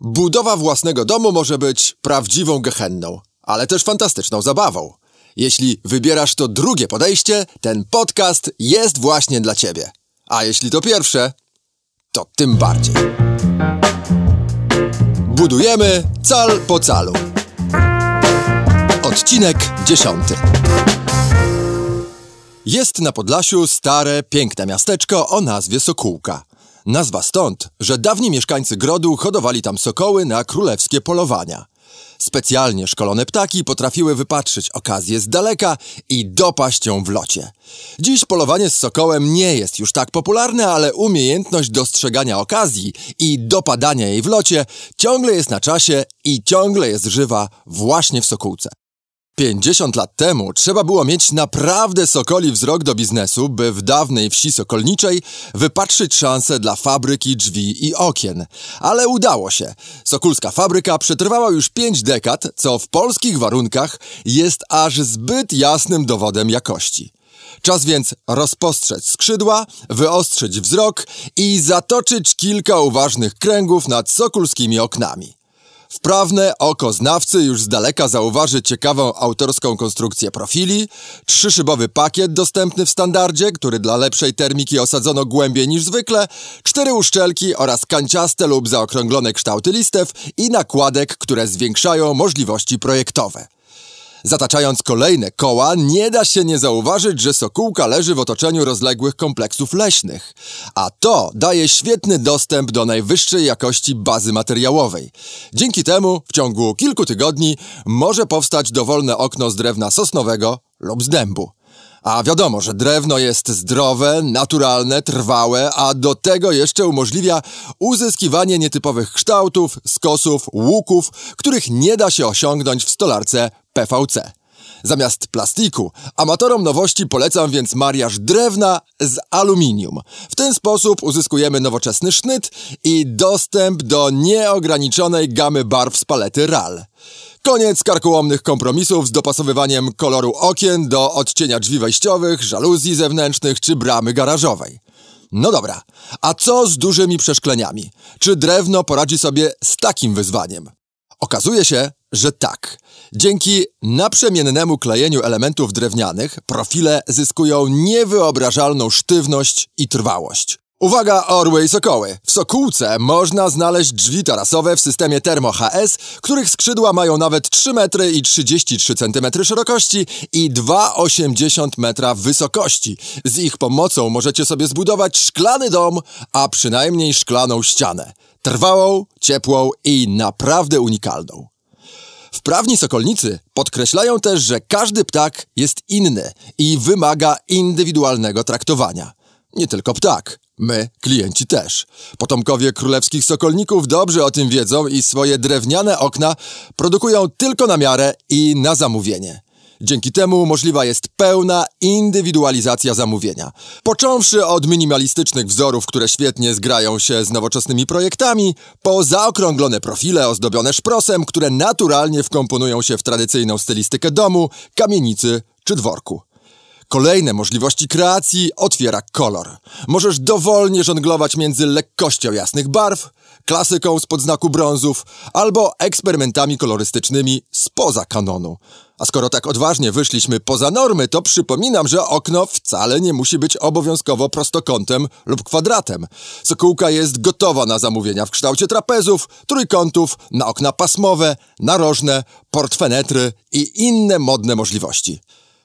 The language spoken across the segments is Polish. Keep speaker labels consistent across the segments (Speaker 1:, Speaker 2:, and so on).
Speaker 1: Budowa własnego domu może być prawdziwą gehenną, ale też fantastyczną zabawą. Jeśli wybierasz to drugie podejście, ten podcast jest właśnie dla Ciebie. A jeśli to pierwsze, to tym bardziej. Budujemy cal po calu. Odcinek dziesiąty. Jest na Podlasiu stare, piękne miasteczko o nazwie Sokółka. Nazwa stąd, że dawni mieszkańcy grodu hodowali tam sokoły na królewskie polowania. Specjalnie szkolone ptaki potrafiły wypatrzyć okazję z daleka i dopaść ją w locie. Dziś polowanie z sokołem nie jest już tak popularne, ale umiejętność dostrzegania okazji i dopadania jej w locie ciągle jest na czasie i ciągle jest żywa właśnie w Sokółce. 50 lat temu trzeba było mieć naprawdę sokoli wzrok do biznesu, by w dawnej wsi sokolniczej wypatrzyć szansę dla fabryki drzwi i okien. Ale udało się. Sokulska fabryka przetrwała już 5 dekad, co w polskich warunkach jest aż zbyt jasnym dowodem jakości. Czas więc rozpostrzeć skrzydła, wyostrzyć wzrok i zatoczyć kilka uważnych kręgów nad sokulskimi oknami. Wprawne oko znawcy już z daleka zauważy ciekawą autorską konstrukcję profili, trzyszybowy pakiet dostępny w standardzie, który dla lepszej termiki osadzono głębiej niż zwykle, cztery uszczelki oraz kanciaste lub zaokrąglone kształty listew i nakładek, które zwiększają możliwości projektowe. Zataczając kolejne koła, nie da się nie zauważyć, że Sokółka leży w otoczeniu rozległych kompleksów leśnych, a to daje świetny dostęp do najwyższej jakości bazy materiałowej. Dzięki temu w ciągu kilku tygodni może powstać dowolne okno z drewna sosnowego lub z dębu. A wiadomo, że drewno jest zdrowe, naturalne, trwałe, a do tego jeszcze umożliwia uzyskiwanie nietypowych kształtów, skosów, łuków, których nie da się osiągnąć w stolarce PVC. Zamiast plastiku, amatorom nowości polecam więc mariaż drewna z aluminium. W ten sposób uzyskujemy nowoczesny sznyt i dostęp do nieograniczonej gamy barw z palety RAL. Koniec karkołomnych kompromisów z dopasowywaniem koloru okien do odcienia drzwi wejściowych, żaluzji zewnętrznych czy bramy garażowej. No dobra, a co z dużymi przeszkleniami? Czy drewno poradzi sobie z takim wyzwaniem? Okazuje się, że tak. Dzięki naprzemiennemu klejeniu elementów drewnianych profile zyskują niewyobrażalną sztywność i trwałość. Uwaga, orły i sokoły! W Sokółce można znaleźć drzwi tarasowe w systemie Thermo HS, których skrzydła mają nawet 3 metry i 33 cm szerokości i 2,80 metra wysokości. Z ich pomocą możecie sobie zbudować szklany dom, a przynajmniej szklaną ścianę. Trwałą, ciepłą i naprawdę unikalną. Wprawni sokolnicy podkreślają też, że każdy ptak jest inny i wymaga indywidualnego traktowania. Nie tylko ptak, my, klienci też. Potomkowie królewskich sokolników dobrze o tym wiedzą i swoje drewniane okna produkują tylko na miarę i na zamówienie. Dzięki temu możliwa jest pełna indywidualizacja zamówienia. Począwszy od minimalistycznych wzorów, które świetnie zgrają się z nowoczesnymi projektami, po zaokrąglone profile ozdobione szprosem, które naturalnie wkomponują się w tradycyjną stylistykę domu, kamienicy czy dworku. Kolejne możliwości kreacji otwiera kolor. Możesz dowolnie żonglować między lekkością jasnych barw, klasyką spod znaku brązów albo eksperymentami kolorystycznymi spoza kanonu. A skoro tak odważnie wyszliśmy poza normy, to przypominam, że okno wcale nie musi być obowiązkowo prostokątem lub kwadratem. Sokółka jest gotowa na zamówienia w kształcie trapezów, trójkątów, na okna pasmowe, narożne, portfenetry i inne modne możliwości.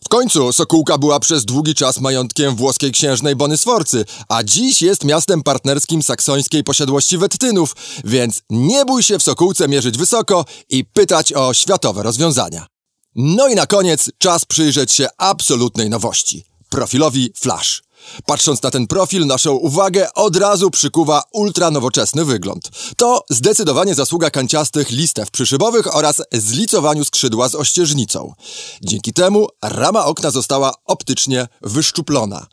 Speaker 1: W końcu Sokółka była przez długi czas majątkiem włoskiej księżnej Bony Sforcy, a dziś jest miastem partnerskim saksońskiej posiadłości Wettynów, więc nie bój się w Sokółce mierzyć wysoko i pytać o światowe rozwiązania. No i na koniec czas przyjrzeć się absolutnej nowości profilowi Flash. Patrząc na ten profil, naszą uwagę od razu przykuwa ultra nowoczesny wygląd. To zdecydowanie zasługa kanciastych listew przyszybowych oraz zlicowaniu skrzydła z ościeżnicą. Dzięki temu rama okna została optycznie wyszczuplona.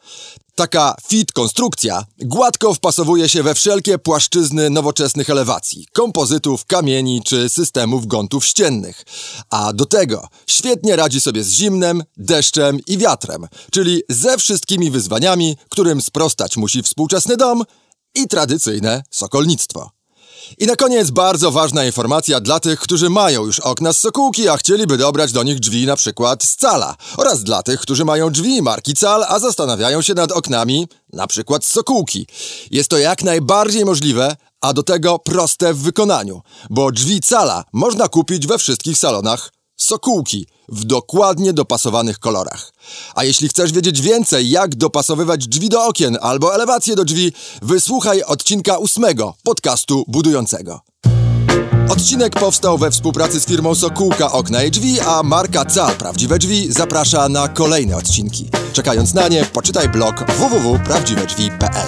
Speaker 1: Taka fit konstrukcja gładko wpasowuje się we wszelkie płaszczyzny nowoczesnych elewacji, kompozytów, kamieni czy systemów gątów ściennych. A do tego świetnie radzi sobie z zimnem, deszczem i wiatrem, czyli ze wszystkimi wyzwaniami, którym sprostać musi współczesny dom i tradycyjne sokolnictwo. I na koniec bardzo ważna informacja dla tych, którzy mają już okna z Sokółki, a chcieliby dobrać do nich drzwi na przykład z Cala. Oraz dla tych, którzy mają drzwi marki Cal, a zastanawiają się nad oknami na przykład z Sokółki. Jest to jak najbardziej możliwe, a do tego proste w wykonaniu, bo drzwi Cala można kupić we wszystkich salonach Sokółki w dokładnie dopasowanych kolorach. A jeśli chcesz wiedzieć więcej, jak dopasowywać drzwi do okien albo elewacje do drzwi, wysłuchaj odcinka ósmego podcastu budującego. Odcinek powstał we współpracy z firmą Sokółka Okna i Drzwi, a marka CAL Prawdziwe Drzwi zaprasza na kolejne odcinki. Czekając na nie, poczytaj blog www.prawdziwedrzwi.pl